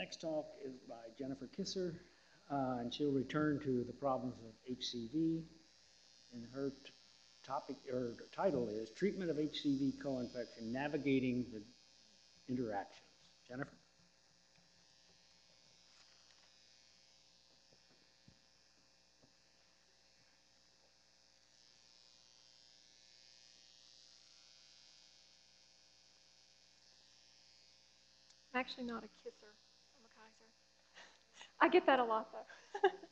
Next talk is by Jennifer Kiser, uh, and she'll return to the problems of HCV. And her topic or title is Treatment of HCV Co-infection: Navigating the Interactions. Jennifer? I'm actually not a kisser. I get that a lot though.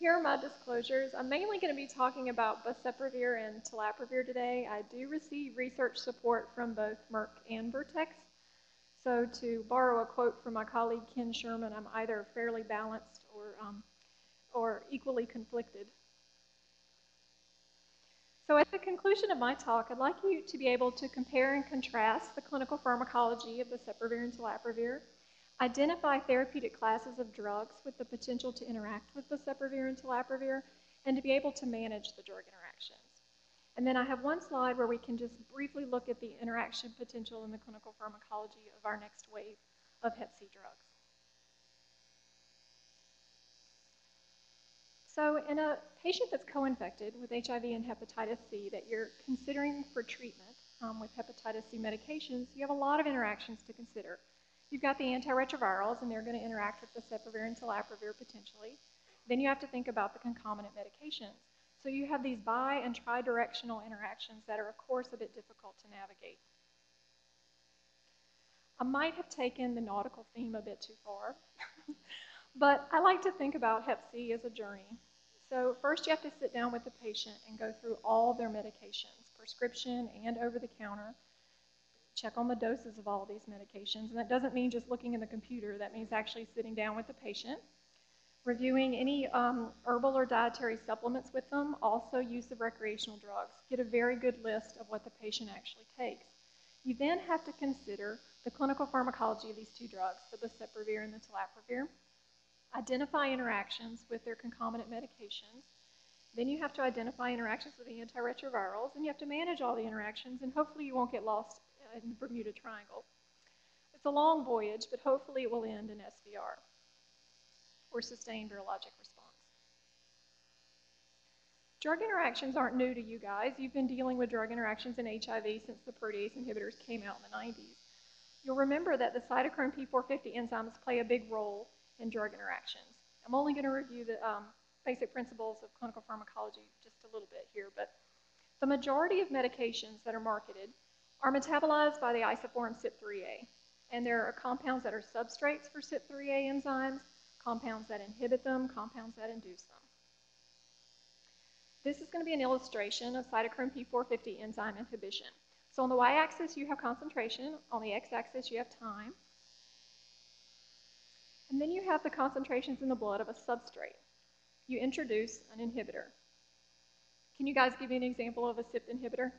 Here are my disclosures. I'm mainly going to be talking about boceprevir and telaprevir today. I do receive research support from both Merck and Vertex. So to borrow a quote from my colleague Ken Sherman, I'm either fairly balanced or, um, or equally conflicted. So at the conclusion of my talk, I'd like you to be able to compare and contrast the clinical pharmacology of boceprevir and telaprevir, identify therapeutic classes of drugs with the potential to interact with boceprevir and telaprevir, and to be able to manage the drug interactions. And then I have one slide where we can just briefly look at the interaction potential in the clinical pharmacology of our next wave of Hep C drugs. So in a patient that's co-infected with HIV and hepatitis C that you're considering for treatment um, with hepatitis C medications, you have a lot of interactions to consider. You've got the antiretrovirals, and they're going to interact with the boceprevir and telaprevir potentially. Then you have to think about the concomitant medications. So you have these bi and tri-directional interactions that are, of course, a bit difficult to navigate. I might have taken the nautical theme a bit too far, but I like to think about Hep C as a journey. So first you have to sit down with the patient and go through all their medications, prescription and over the counter. Check on the doses of all these medications. And that doesn't mean just looking in the computer. That means actually sitting down with the patient, reviewing any um, herbal or dietary supplements with them, also use of recreational drugs. Get a very good list of what the patient actually takes. You then have to consider the clinical pharmacology of these two drugs, the boceprevir and the telaprevir identify interactions with their concomitant medications. Then you have to identify interactions with the antiretrovirals, and you have to manage all the interactions, and hopefully you won't get lost in the Bermuda Triangle. It's a long voyage, but hopefully it will end in SVR, or sustained virologic response. Drug interactions aren't new to you guys. You've been dealing with drug interactions in HIV since the protease inhibitors came out in the 90s. You'll remember that the cytochrome P450 enzymes play a big role in drug interactions. I'm only going to review the um, basic principles of clinical pharmacology just a little bit here, but the majority of medications that are marketed are metabolized by the isoform CYP3A, and there are compounds that are substrates for CYP3A enzymes, compounds that inhibit them, compounds that induce them. This is going to be an illustration of cytochrome P450 enzyme inhibition. So on the y-axis, you have concentration. On the x-axis, you have time. And then you have the concentrations in the blood of a substrate. You introduce an inhibitor. Can you guys give me an example of a CYP inhibitor?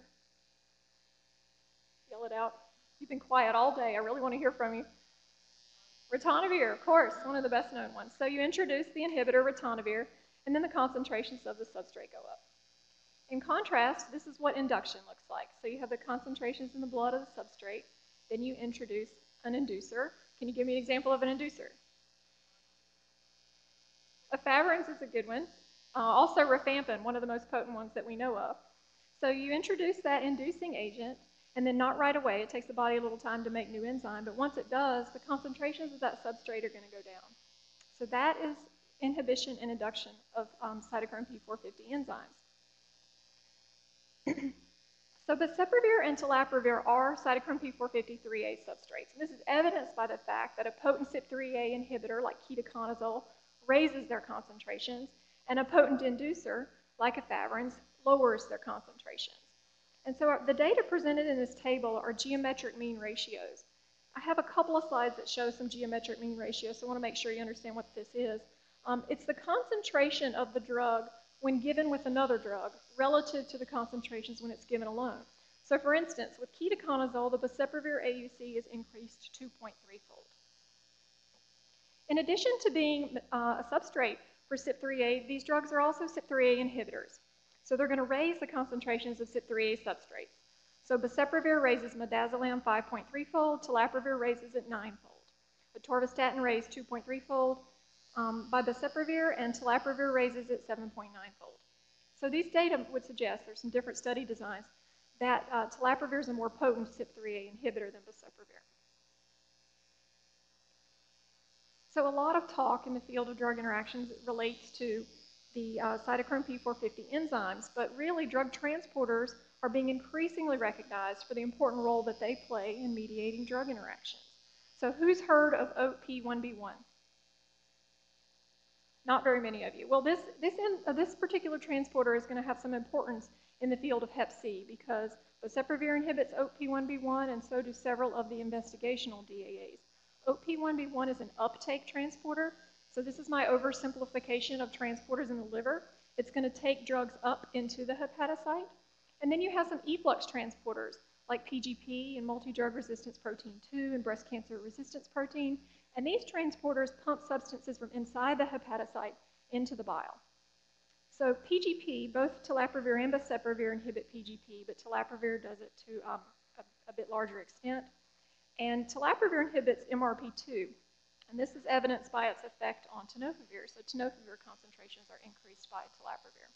Yell it out. You've been quiet all day. I really want to hear from you. Ritonavir, of course, one of the best known ones. So you introduce the inhibitor ritonavir, and then the concentrations of the substrate go up. In contrast, this is what induction looks like. So you have the concentrations in the blood of the substrate, then you introduce an inducer. Can you give me an example of an inducer? Efavirenz is a good one. Uh, also rifampin, one of the most potent ones that we know of. So you introduce that inducing agent, and then not right away. It takes the body a little time to make new enzyme, but once it does, the concentrations of that substrate are going to go down. So that is inhibition and induction of um, cytochrome P450 enzymes. so boceprevir and telaprevir are cytochrome P450-3A substrates. And this is evidenced by the fact that a potent CYP3A inhibitor like ketoconazole raises their concentrations, and a potent inducer, like efavirenz, lowers their concentrations. And so the data presented in this table are geometric mean ratios. I have a couple of slides that show some geometric mean ratios, so I want to make sure you understand what this is. Um, it's the concentration of the drug when given with another drug relative to the concentrations when it's given alone. So for instance, with ketoconazole, the boceprevir AUC is increased 2.3-fold. In addition to being uh, a substrate for CYP3A, these drugs are also CYP3A inhibitors. So they're going to raise the concentrations of CYP3A substrates. So boceprevir raises midazolam 5.3-fold, telaprevir raises it 9-fold. Atorvastatin raised 2.3-fold um, by boceprevir, and telaprevir raises it 7.9-fold. So these data would suggest, there's some different study designs, that uh, telaprevir is a more potent CYP3A inhibitor than boceprevir. So a lot of talk in the field of drug interactions relates to the uh, cytochrome P450 enzymes, but really drug transporters are being increasingly recognized for the important role that they play in mediating drug interactions. So who's heard of OATP1B1? Not very many of you. Well, this, this, in, uh, this particular transporter is going to have some importance in the field of Hep C because boceprevir inhibits OATP1B1 and so do several of the investigational DAAs. OATP1B1 is an uptake transporter, so this is my oversimplification of transporters in the liver. It's going to take drugs up into the hepatocyte. And then you have some efflux transporters like PGP and multi-drug resistance protein 2 and breast cancer resistance protein. And these transporters pump substances from inside the hepatocyte into the bile. So PGP, both telaprevir and boceprevir inhibit PGP, but telaprevir does it to um, a, a bit larger extent. And telaprevir inhibits MRP2, and this is evidenced by its effect on tenofovir. So tenofovir concentrations are increased by telaprevir.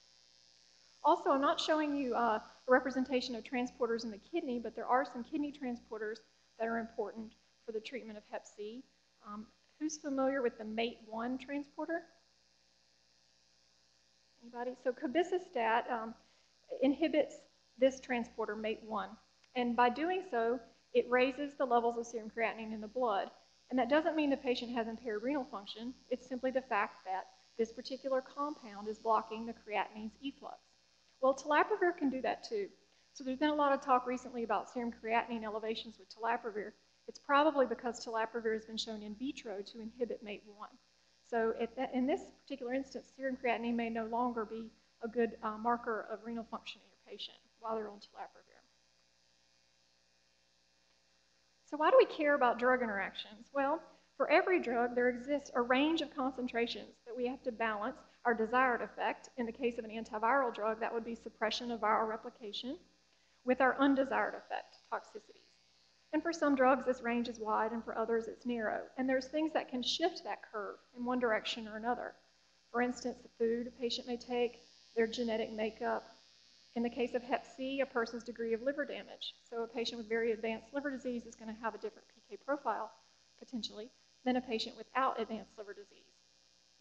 Also, I'm not showing you uh, a representation of transporters in the kidney, but there are some kidney transporters that are important for the treatment of hep C. Um, who's familiar with the MATE1 transporter? Anybody? So cobicistat um, inhibits this transporter, MATE1. And by doing so, it raises the levels of serum creatinine in the blood. And that doesn't mean the patient has impaired renal function. It's simply the fact that this particular compound is blocking the creatinine's efflux. Well, telaprevir can do that too. So there's been a lot of talk recently about serum creatinine elevations with telaprevir. It's probably because telaprevir has been shown in vitro to inhibit MATE1. So in this particular instance, serum creatinine may no longer be a good uh, marker of renal function in your patient while they're on telaprevir. So why do we care about drug interactions? Well, for every drug, there exists a range of concentrations that we have to balance our desired effect. In the case of an antiviral drug, that would be suppression of viral replication, with our undesired effect, toxicities. And for some drugs, this range is wide, and for others, it's narrow. And there's things that can shift that curve in one direction or another. For instance, the food a patient may take, their genetic makeup, in the case of hep C, a person's degree of liver damage. So a patient with very advanced liver disease is going to have a different PK profile, potentially, than a patient without advanced liver disease.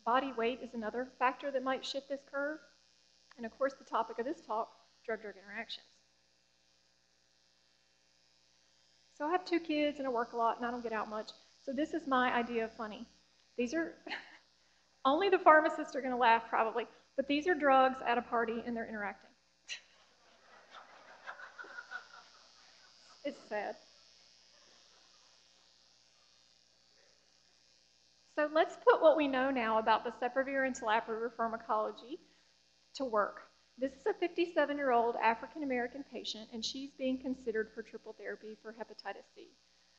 Body weight is another factor that might shift this curve. And of course, the topic of this talk, drug-drug interactions. So I have two kids and I work a lot and I don't get out much. So this is my idea of funny. These are, only the pharmacists are going to laugh probably, but these are drugs at a party and they're interacting. It's sad. So let's put what we know now about the and telaprevir pharmacology to work. This is a 57-year-old African-American patient, and she's being considered for triple therapy for hepatitis C.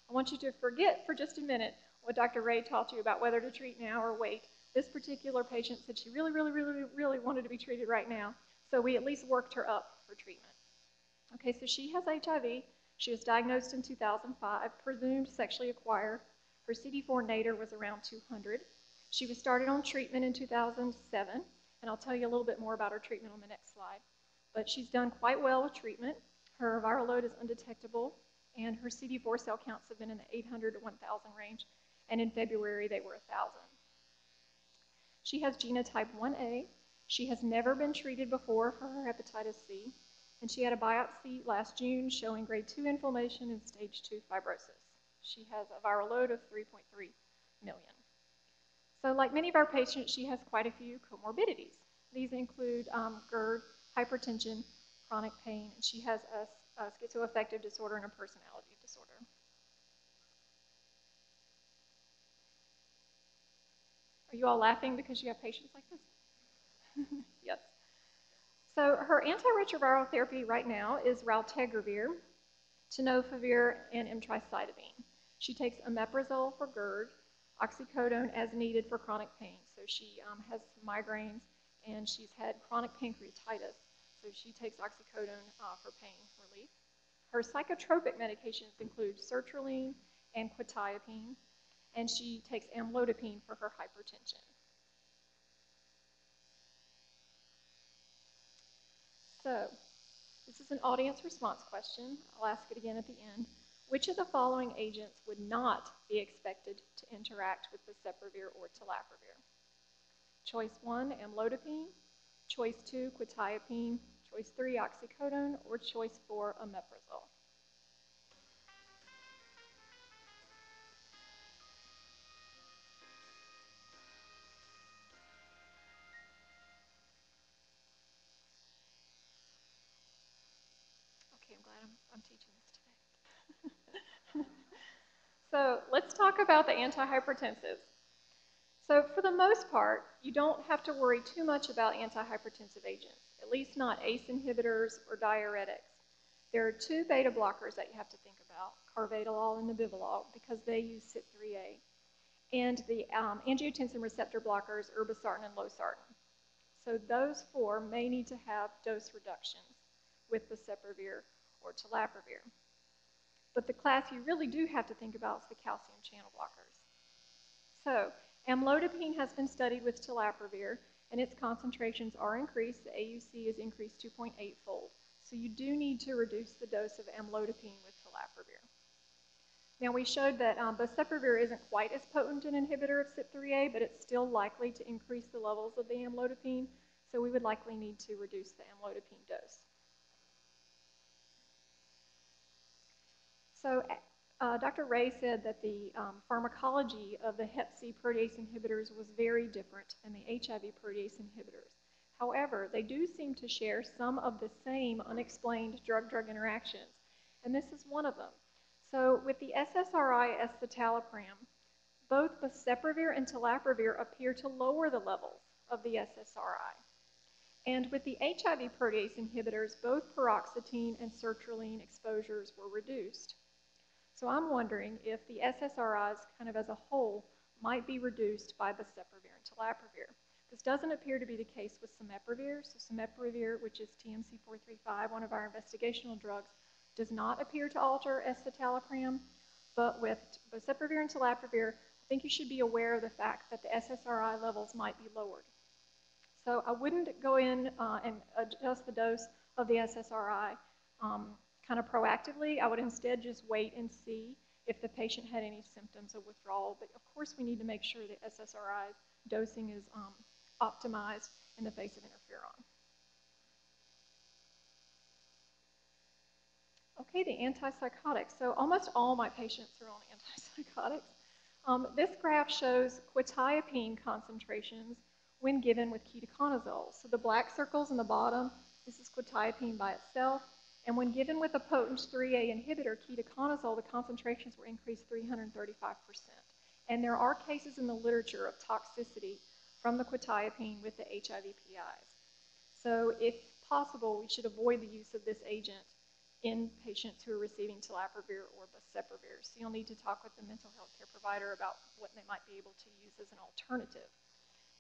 I want you to forget for just a minute what Dr. Ray taught you about whether to treat now or wait. This particular patient said she really, really, really, really wanted to be treated right now, so we at least worked her up for treatment. Okay, so she has HIV. She was diagnosed in 2005, presumed sexually acquired. Her CD4 nadir was around 200. She was started on treatment in 2007, and I'll tell you a little bit more about her treatment on the next slide. But she's done quite well with treatment. Her viral load is undetectable, and her CD4 cell counts have been in the 800 to 1,000 range, and in February they were 1,000. She has genotype 1A. She has never been treated before for her hepatitis C and she had a biopsy last June showing grade 2 inflammation and stage 2 fibrosis. She has a viral load of 3.3 million. So like many of our patients, she has quite a few comorbidities. These include um, GERD, hypertension, chronic pain, and she has a, a schizoaffective disorder and a personality disorder. Are you all laughing because you have patients like this? yes. So her antiretroviral therapy right now is raltegravir, tenofovir, and emtricitabine. She takes omeprazole for GERD, oxycodone as needed for chronic pain. So she um, has migraines and she's had chronic pancreatitis. So she takes oxycodone uh, for pain relief. Her psychotropic medications include sertraline and quetiapine, and she takes amlodipine for her hypertension. So, this is an audience response question. I'll ask it again at the end. Which of the following agents would not be expected to interact with the boceprevir or telaprevir? Choice 1, amlodipine. Choice 2, quetiapine. Choice 3, oxycodone. Or choice 4, omeprazole. So let's talk about the antihypertensives. So for the most part, you don't have to worry too much about antihypertensive agents, at least not ACE inhibitors or diuretics. There are two beta blockers that you have to think about, carvedilol and nebivolol, because they use CYP3A, and the um, angiotensin receptor blockers, irbesartan and losartan. So those four may need to have dose reductions with boceprevir or telaprevir. But the class you really do have to think about is the calcium channel blockers. So amlodipine has been studied with telaprevir, and its concentrations are increased. The AUC is increased 2.8-fold. So you do need to reduce the dose of amlodipine with telaprevir. Now we showed that um, isn't quite as potent an inhibitor of CYP3A, but it's still likely to increase the levels of the amlodipine, so we would likely need to reduce the amlodipine dose. So uh, Dr. Ray said that the um, pharmacology of the hep C protease inhibitors was very different than the HIV protease inhibitors. However, they do seem to share some of the same unexplained drug-drug interactions, and this is one of them. So with the SSRI escitalopram, both boceprevir and telaprevir appear to lower the levels of the SSRI. And with the HIV protease inhibitors, both paroxetine and sertraline exposures were reduced. So I'm wondering if the SSRIs, kind of as a whole, might be reduced by boceprevir and telaprevir. This doesn't appear to be the case with simeprevir. So simeprevir, which is TMC435, one of our investigational drugs, does not appear to alter escitalopram. But with boceprevir and telaprevir, I think you should be aware of the fact that the SSRI levels might be lowered. So I wouldn't go in uh, and adjust the dose of the SSRI um, kind of proactively. I would instead just wait and see if the patient had any symptoms of withdrawal. But of course, we need to make sure that SSRI dosing is um, optimized in the face of interferon. Okay, the antipsychotics. So almost all my patients are on antipsychotics. Um, this graph shows quetiapine concentrations when given with ketoconazole. So the black circles in the bottom, this is quetiapine by itself. And when given with a potent 3A inhibitor, ketoconazole, the concentrations were increased 335%. And there are cases in the literature of toxicity from the quetiapine with the HIV PIs. So if possible, we should avoid the use of this agent in patients who are receiving telaprevir or boceprevir. So you'll need to talk with the mental health care provider about what they might be able to use as an alternative.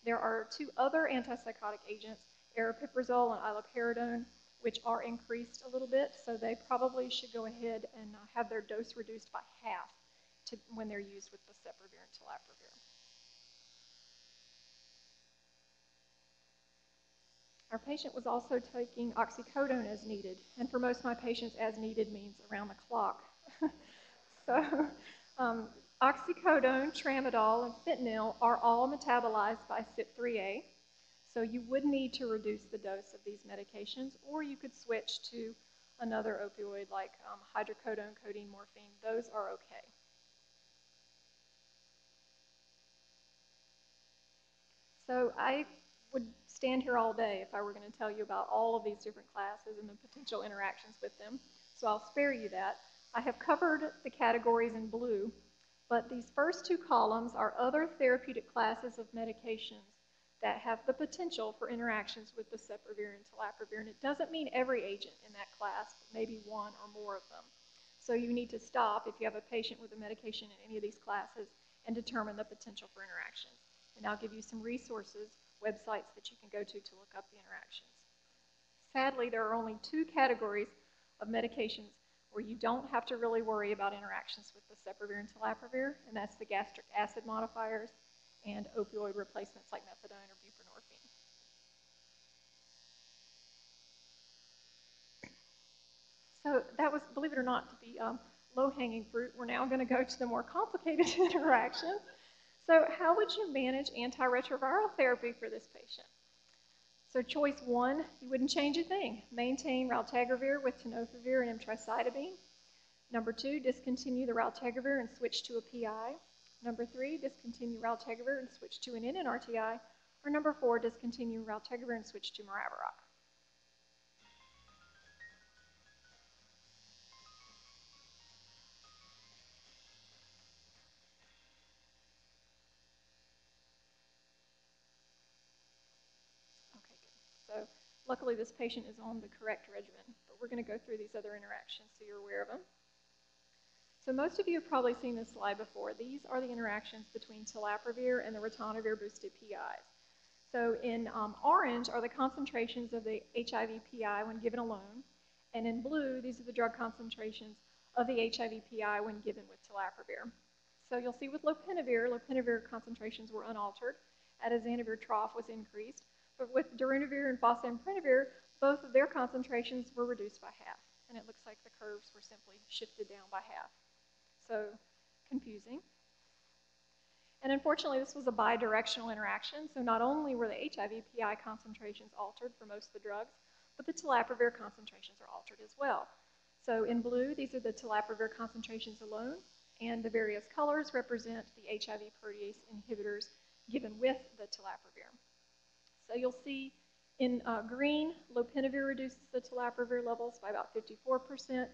There are two other antipsychotic agents, aripiprazole and iloperidone, which are increased a little bit, so they probably should go ahead and uh, have their dose reduced by half to, when they're used with boceprevir and telaprevir. Our patient was also taking oxycodone as needed, and for most of my patients, as needed means around the clock. so, um, oxycodone, tramadol, and fentanyl are all metabolized by CYP3A. So you would need to reduce the dose of these medications, or you could switch to another opioid like um, hydrocodone, codeine, morphine. Those are okay. So I would stand here all day if I were going to tell you about all of these different classes and the potential interactions with them. So I'll spare you that. I have covered the categories in blue, but these first two columns are other therapeutic classes of medications that have the potential for interactions with boceprevir and telaprevir. And it doesn't mean every agent in that class, but maybe one or more of them. So you need to stop if you have a patient with a medication in any of these classes and determine the potential for interactions. And I'll give you some resources, websites that you can go to to look up the interactions. Sadly, there are only two categories of medications where you don't have to really worry about interactions with the boceprevir and telaprevir, and that's the gastric acid modifiers and opioid replacements like methadone or buprenorphine. So that was, believe it or not, to be um, low-hanging fruit. We're now going to go to the more complicated interactions. So how would you manage antiretroviral therapy for this patient? So choice one, you wouldn't change a thing. Maintain raltegravir with tenofovir and emtricitabine. Number two, discontinue the raltegravir and switch to a PI. Number three, discontinue raltegravir and switch to an NNRTI. Or number four, discontinue raltegravir and switch to maraviroc. Luckily, this patient is on the correct regimen, but we're going to go through these other interactions so you're aware of them. So most of you have probably seen this slide before. These are the interactions between telaprevir and the ritonavir boosted PIs. So in um, orange are the concentrations of the HIV PI when given alone, and in blue, these are the drug concentrations of the HIV PI when given with telaprevir. So you'll see with lopinavir, lopinavir concentrations were unaltered. Atazanavir trough was increased. But with darunavir and fosamprenavir, both of their concentrations were reduced by half. And it looks like the curves were simply shifted down by half. So confusing. And unfortunately, this was a bidirectional interaction. So not only were the HIV PI concentrations altered for most of the drugs, but the telaprevir concentrations are altered as well. So in blue, these are the telaprevir concentrations alone, and the various colors represent the HIV protease inhibitors given with the telaprevir. So you'll see in uh, green, lopinavir reduces the telaprevir levels by about 54%.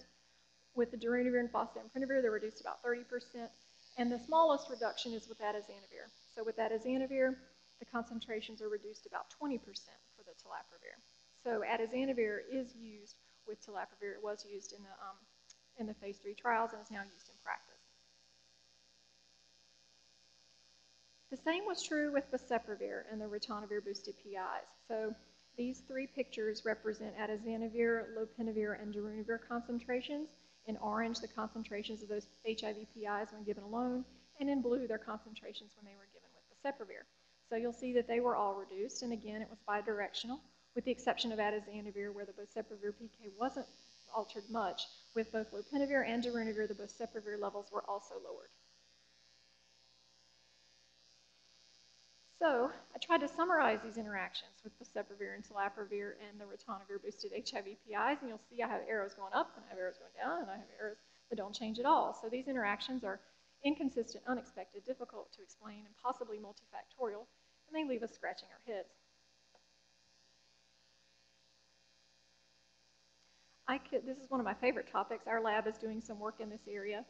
With the darunavir and fosamprenavir, they're reduced about 30%. And the smallest reduction is with atazanavir. So with atazanavir, the concentrations are reduced about 20% for the telaprevir. So atazanavir is used with telaprevir. It was used in the, um, in the phase three trials and is now used in practice. The same was true with boceprevir and the ritonavir boosted PIs. So these three pictures represent atazanavir, lopinavir, and darunavir concentrations. In orange, the concentrations of those HIV PIs when given alone, and in blue, their concentrations when they were given with boceprevir. So you'll see that they were all reduced, and again, it was bidirectional, with the exception of atazanavir, where the boceprevir PK wasn't altered much. With both lopinavir and darunavir, the boceprevir levels were also lowered. So I tried to summarize these interactions with boceprevir and telaprevir and the ritonavir boosted HIV PIs, and you'll see I have arrows going up, and I have arrows going down, and I have arrows that don't change at all. So these interactions are inconsistent, unexpected, difficult to explain, and possibly multifactorial, and they leave us scratching our heads. Could, this is one of my favorite topics. Our lab is doing some work in this area,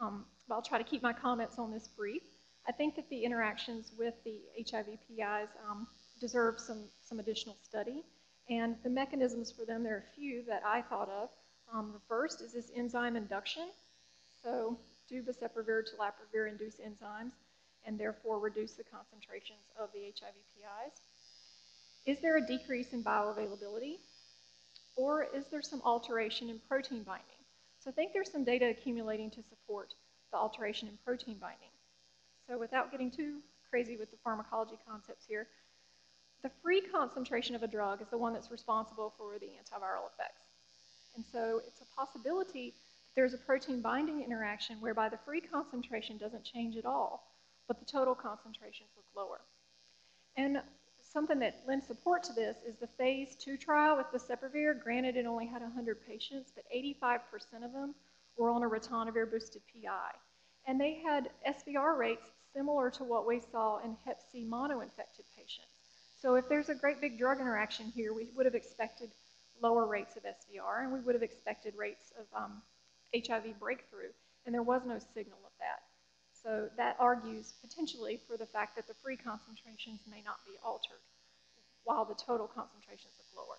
um, but I'll try to keep my comments on this brief. I think that the interactions with the HIV PIs um, deserve some, some additional study. And the mechanisms for them, there are a few that I thought of. Um, the first is this enzyme induction. So do boceprevir, telaprevir induce enzymes and therefore reduce the concentrations of the HIV PIs. Is there a decrease in bioavailability? Or is there some alteration in protein binding? So I think there's some data accumulating to support the alteration in protein binding. So without getting too crazy with the pharmacology concepts here, the free concentration of a drug is the one that's responsible for the antiviral effects. And so it's a possibility that there's a protein binding interaction whereby the free concentration doesn't change at all, but the total concentrations look lower. And something that lends support to this is the phase two trial with the boceprevir. Granted, it only had 100 patients, but 85% of them were on a ritonavir boosted PI and they had SVR rates similar to what we saw in Hep C mono-infected patients. So if there's a great big drug interaction here, we would have expected lower rates of SVR, and we would have expected rates of um, HIV breakthrough, and there was no signal of that. So that argues potentially for the fact that the free concentrations may not be altered, while the total concentrations look lower.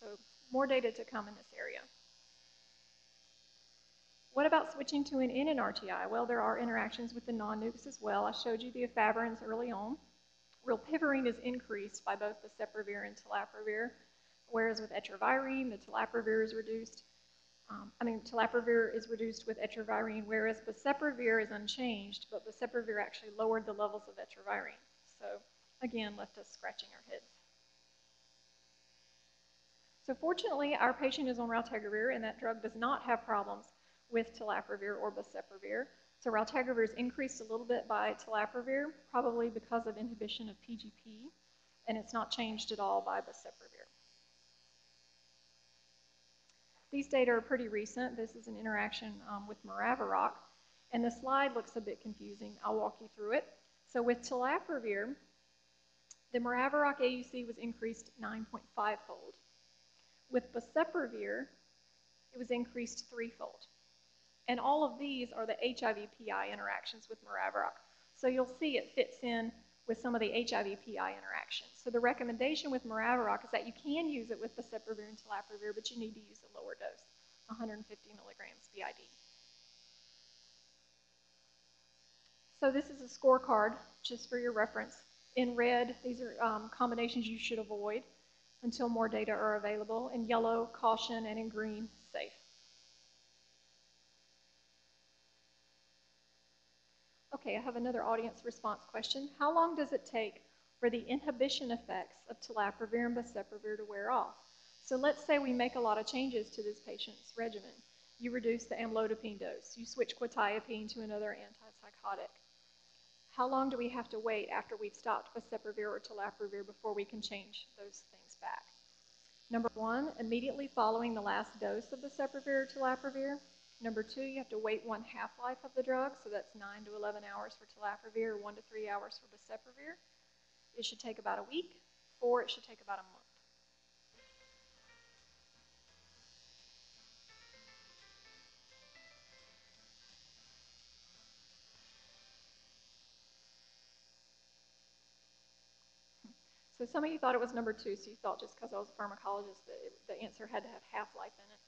So more data to come in this area. What about switching to an NNRTI? Well, there are interactions with the non-nukes as well. I showed you the efavirenz early on. Rilpivirine is increased by both the boceprevir and telaprevir, whereas with etravirine, the telaprevir is reduced. um, I mean, telaprevir is reduced with etravirine, whereas boceprevir is unchanged, but boceprevir actually lowered the levels of etravirine. So again, left us scratching our heads. So fortunately, our patient is on raltegravir, and that drug does not have problems with telaprevir or boceprevir. So raltegravir is increased a little bit by telaprevir, probably because of inhibition of PGP, and it's not changed at all by boceprevir. These data are pretty recent. This is an interaction um, with Maraviroc, and the slide looks a bit confusing. I'll walk you through it. So with telaprevir, the Maraviroc AUC was increased 9.5-fold. With boceprevir, it was increased threefold. And all of these are the HIV-PI interactions with Maraviroc. So you'll see it fits in with some of the HIV-PI interactions. So the recommendation with Maraviroc is that you can use it with boceprevir and telaprevir, but you need to use a lower dose, 150 milligrams BID. So this is a scorecard, just for your reference. In red, these are um, combinations you should avoid until more data are available. In yellow, caution, and in green, Okay, I have another audience response question. How long does it take for the inhibition effects of telaprevir and boceprevir to wear off? So let's say we make a lot of changes to this patient's regimen. You reduce the amlodipine dose. You switch quetiapine to another antipsychotic. How long do we have to wait after we've stopped boceprevir or telaprevir before we can change those things back? Number one, immediately following the last dose of boceprevir or telaprevir. Number two, you have to wait one half-life of the drug, so that's 9 to 11 hours for telaprevir, 1 to 3 hours for boceprevir. It should take about a week. or it should take about a month. So some of you thought it was number two, so you thought just because I was a pharmacologist that it, the answer had to have half-life in it.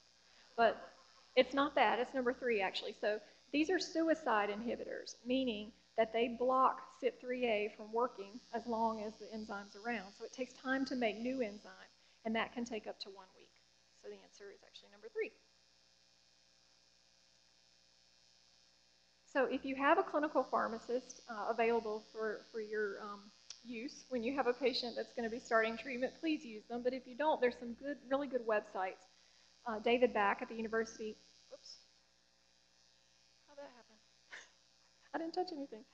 But it's not that, it's number three actually. So these are suicide inhibitors, meaning that they block CYP3A from working as long as the enzyme's around. So it takes time to make new enzyme, and that can take up to one week. So the answer is actually number three. So if you have a clinical pharmacist uh, available for, for your um, use when you have a patient that's going to be starting treatment, please use them. But if you don't, there's some good, really good websites. Uh, David Back at the University, oops, how'd that happen? I didn't touch anything.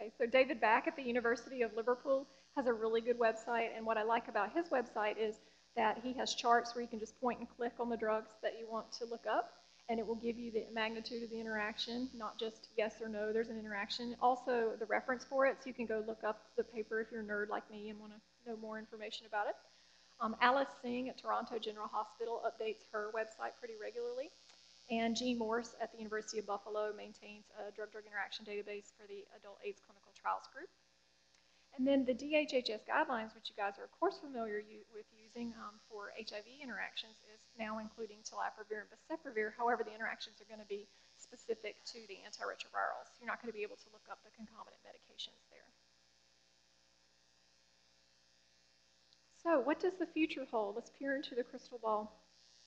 Okay, so David Back at the University of Liverpool has a really good website, and what I like about his website is that he has charts where you can just point and click on the drugs that you want to look up and it will give you the magnitude of the interaction, not just yes or no, there's an interaction. Also, the reference for it, so you can go look up the paper if you're a nerd like me and want to know more information about it. Um, Alice Tseng at Toronto General Hospital updates her website pretty regularly. And Gene Morse at the University of Buffalo maintains a drug-drug interaction database for the Adult AIDS Clinical Trials Group. And then the DHHS guidelines, which you guys are of course familiar with using um, for HIV interactions, is now including telaprevir and boceprevir. However, the interactions are going to be specific to the antiretrovirals. You're not going to be able to look up the concomitant medications there. So what does the future hold? Let's peer into the crystal ball.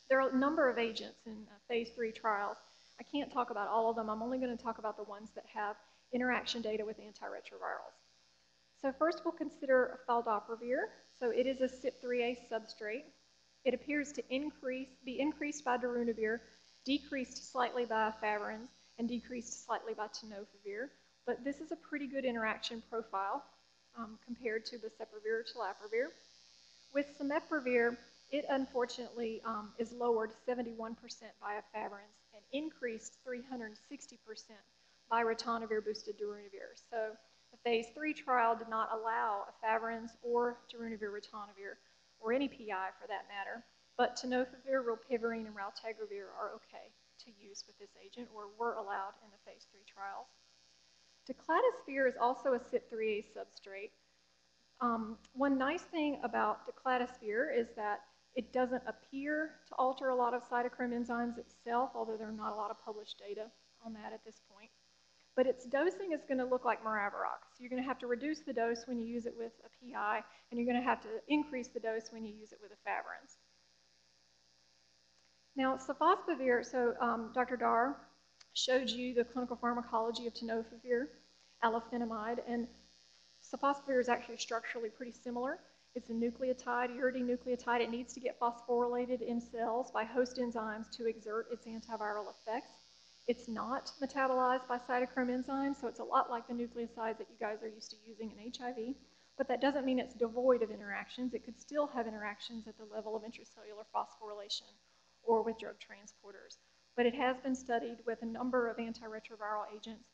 There are a number of agents in phase three trials. I can't talk about all of them. I'm only going to talk about the ones that have interaction data with antiretrovirals. So first we'll consider faldaprevir. So it is a CYP3A substrate. It appears to increase, be increased by darunavir, decreased slightly by efavirenz, and decreased slightly by tenofovir. But this is a pretty good interaction profile um, compared to boceprevir or telaprevir. With simeprevir, it unfortunately um, is lowered 71% by efavirenz and increased 360% by ritonavir boosted darunavir. So the phase three trial did not allow efavirenz or darunavir ritonavir, or any PI for that matter, but tenofovir, rilpivirine, and raltegravir are okay to use with this agent, or were allowed in the phase three trials. Daclatasvir is also a CYP3A substrate. Um, one nice thing about daclatasvir is that it doesn't appear to alter a lot of cytochrome enzymes itself, although there are not a lot of published data on that at this point. But its dosing is going to look like Maraviroc. So you're going to have to reduce the dose when you use it with a PI, and you're going to have to increase the dose when you use it with a efavirenz. Now, sofosbuvir, so um, Dr. Dar showed you the clinical pharmacology of tenofovir, alafenamide, and sofosbuvir is actually structurally pretty similar. It's a nucleotide, uridine nucleotide. It needs to get phosphorylated in cells by host enzymes to exert its antiviral effects. It's not metabolized by cytochrome enzymes, so it's a lot like the nucleosides that you guys are used to using in HIV. But that doesn't mean it's devoid of interactions. It could still have interactions at the level of intracellular phosphorylation or with drug transporters. But it has been studied with a number of antiretroviral agents,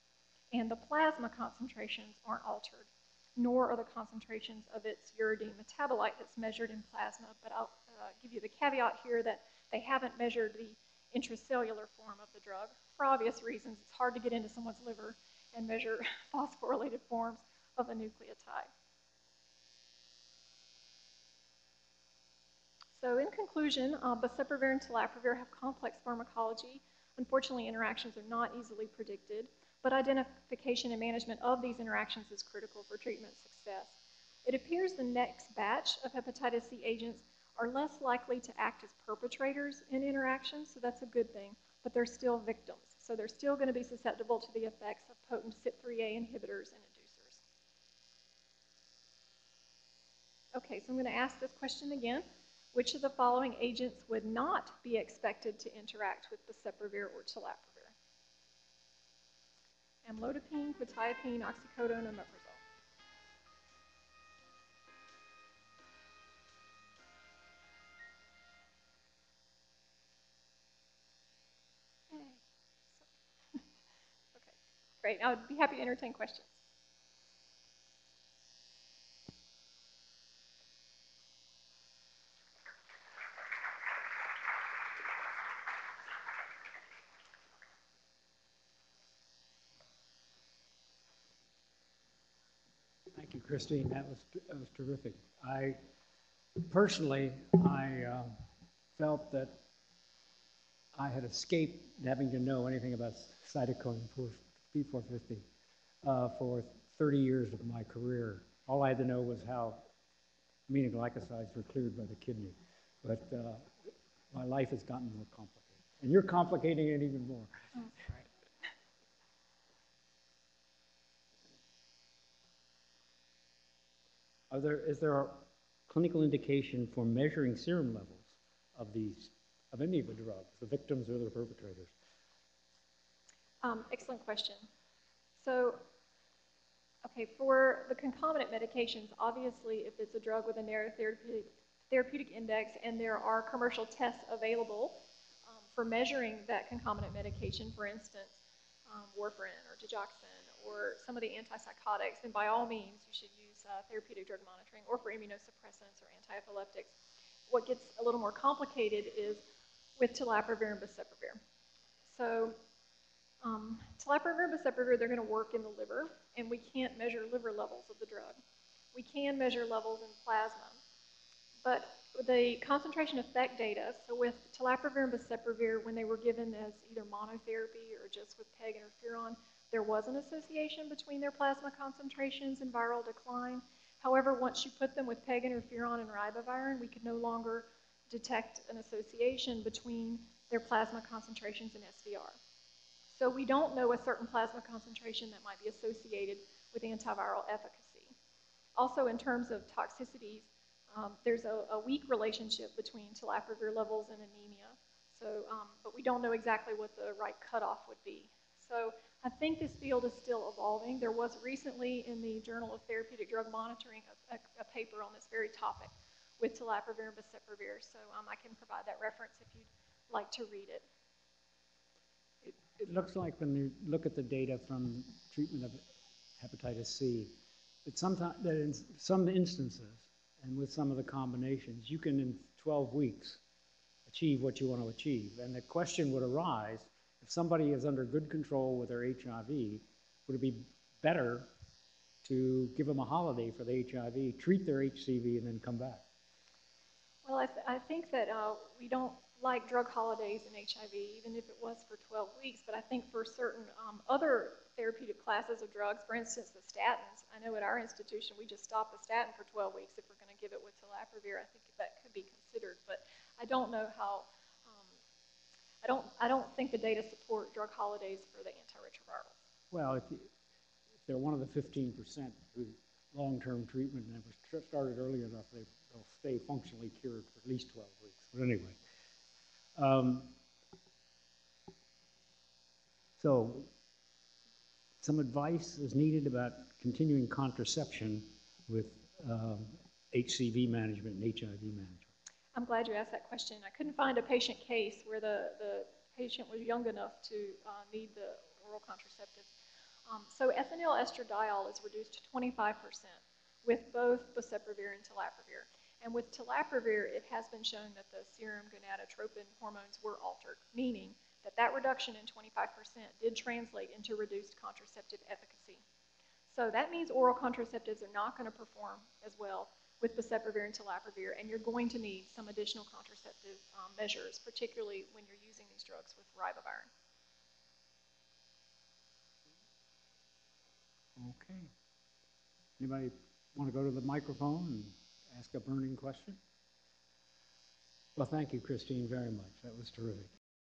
and the plasma concentrations aren't altered, nor are the concentrations of its uridine metabolite that's measured in plasma. But I'll uh, give you the caveat here that they haven't measured the intracellular form of the drug. For obvious reasons, it's hard to get into someone's liver and measure phosphorylated forms of a nucleotide. So in conclusion, uh, and telaprevir have complex pharmacology. Unfortunately, interactions are not easily predicted, but identification and management of these interactions is critical for treatment success. It appears the next batch of hepatitis C agents are less likely to act as perpetrators in interactions, so that's a good thing, but they're still victims. So they're still going to be susceptible to the effects of potent CYP3A inhibitors and inducers. Okay, so I'm going to ask this question again. Which of the following agents would not be expected to interact with boceprevir or telaprevir? Amlodipine, quetiapine, oxycodone, and omeprazole. okay, great. I would be happy to entertain questions. Thank you, Christine. That was, that was terrific. I, personally, I um, felt that I had escaped having to know anything about cytochrome P450 uh, for 30 years of my career. All I had to know was how aminoglycosides were cleared by the kidney. But uh, my life has gotten more complicated. And you're complicating it even more. Oh, Are there, is there a clinical indication for measuring serum levels of these, of any of the drugs, the victims or the perpetrators? Um, excellent question. So, okay, for the concomitant medications, obviously, if it's a drug with a narrow therapeutic, therapeutic index and there are commercial tests available um, for measuring that concomitant medication, for instance, um, warfarin or digoxin or some of the antipsychotics, then by all means, you should use uh, therapeutic drug monitoring or for immunosuppressants or anti-epileptics. What gets a little more complicated is with telaprevir and boceprevir. So um, telaprevir and boceprevir, they're going to work in the liver, and we can't measure liver levels of the drug. We can measure levels in plasma, but the concentration effect data, so with telaprevir and boceprevir, when they were given as either monotherapy or just with PEG interferon, there was an association between their plasma concentrations and viral decline. However, once you put them with PEG interferon and ribavirin, we could no longer detect an association between their plasma concentrations and SVR. So we don't know a certain plasma concentration that might be associated with antiviral efficacy. Also, in terms of toxicities, um, there's a, a, weak relationship between telaprevir levels and anemia. So, um, but we don't know exactly what the right cutoff would be. So I think this field is still evolving. There was recently in the Journal of Therapeutic Drug Monitoring a, a, a paper on this very topic with telaprevir and boceprevir, so um, I can provide that reference if you'd like to read it. it. It looks like when you look at the data from treatment of hepatitis C, that, that in some instances, and with some of the combinations, you can in 12 weeks achieve what you want to achieve. And the question would arise, if somebody is under good control with their HIV, would it be better to give them a holiday for the HIV, treat their HCV, and then come back? Well, I, th I think that uh, we don't like drug holidays in HIV, even if it was for 12 weeks. But I think for certain um, other therapeutic classes of drugs, for instance, the statins, I know at our institution we just stop the statin for 12 weeks if we're going to give it with telaprevir. I think that could be considered, but I don't know how I don't, I don't think the data support drug holidays for the antiretrovirals. Well, if, you- if they're one of the fifteen percent who, long-term treatment and it was started early enough, they, they'll stay functionally cured for at least twelve weeks. But anyway. Um, so, some advice is needed about continuing contraception with, um, HCV management and HIV management. I'm glad you asked that question. I couldn't find a patient case where the, the patient was young enough to uh, need the oral contraceptive. Um, so ethinyl estradiol is reduced to 25% with both boceprevir and telaprevir. And with telaprevir, it has been shown that the serum gonadotropin hormones were altered, meaning that that reduction in 25% did translate into reduced contraceptive efficacy. So that means oral contraceptives are not going to perform as well with boceprevir and telaprevir, and you're going to need some additional contraceptive um, measures, particularly when you're using these drugs with ribavirin. Okay. Anybody want to go to the microphone and ask a burning question? Well, thank you, Christine, very much. That was terrific.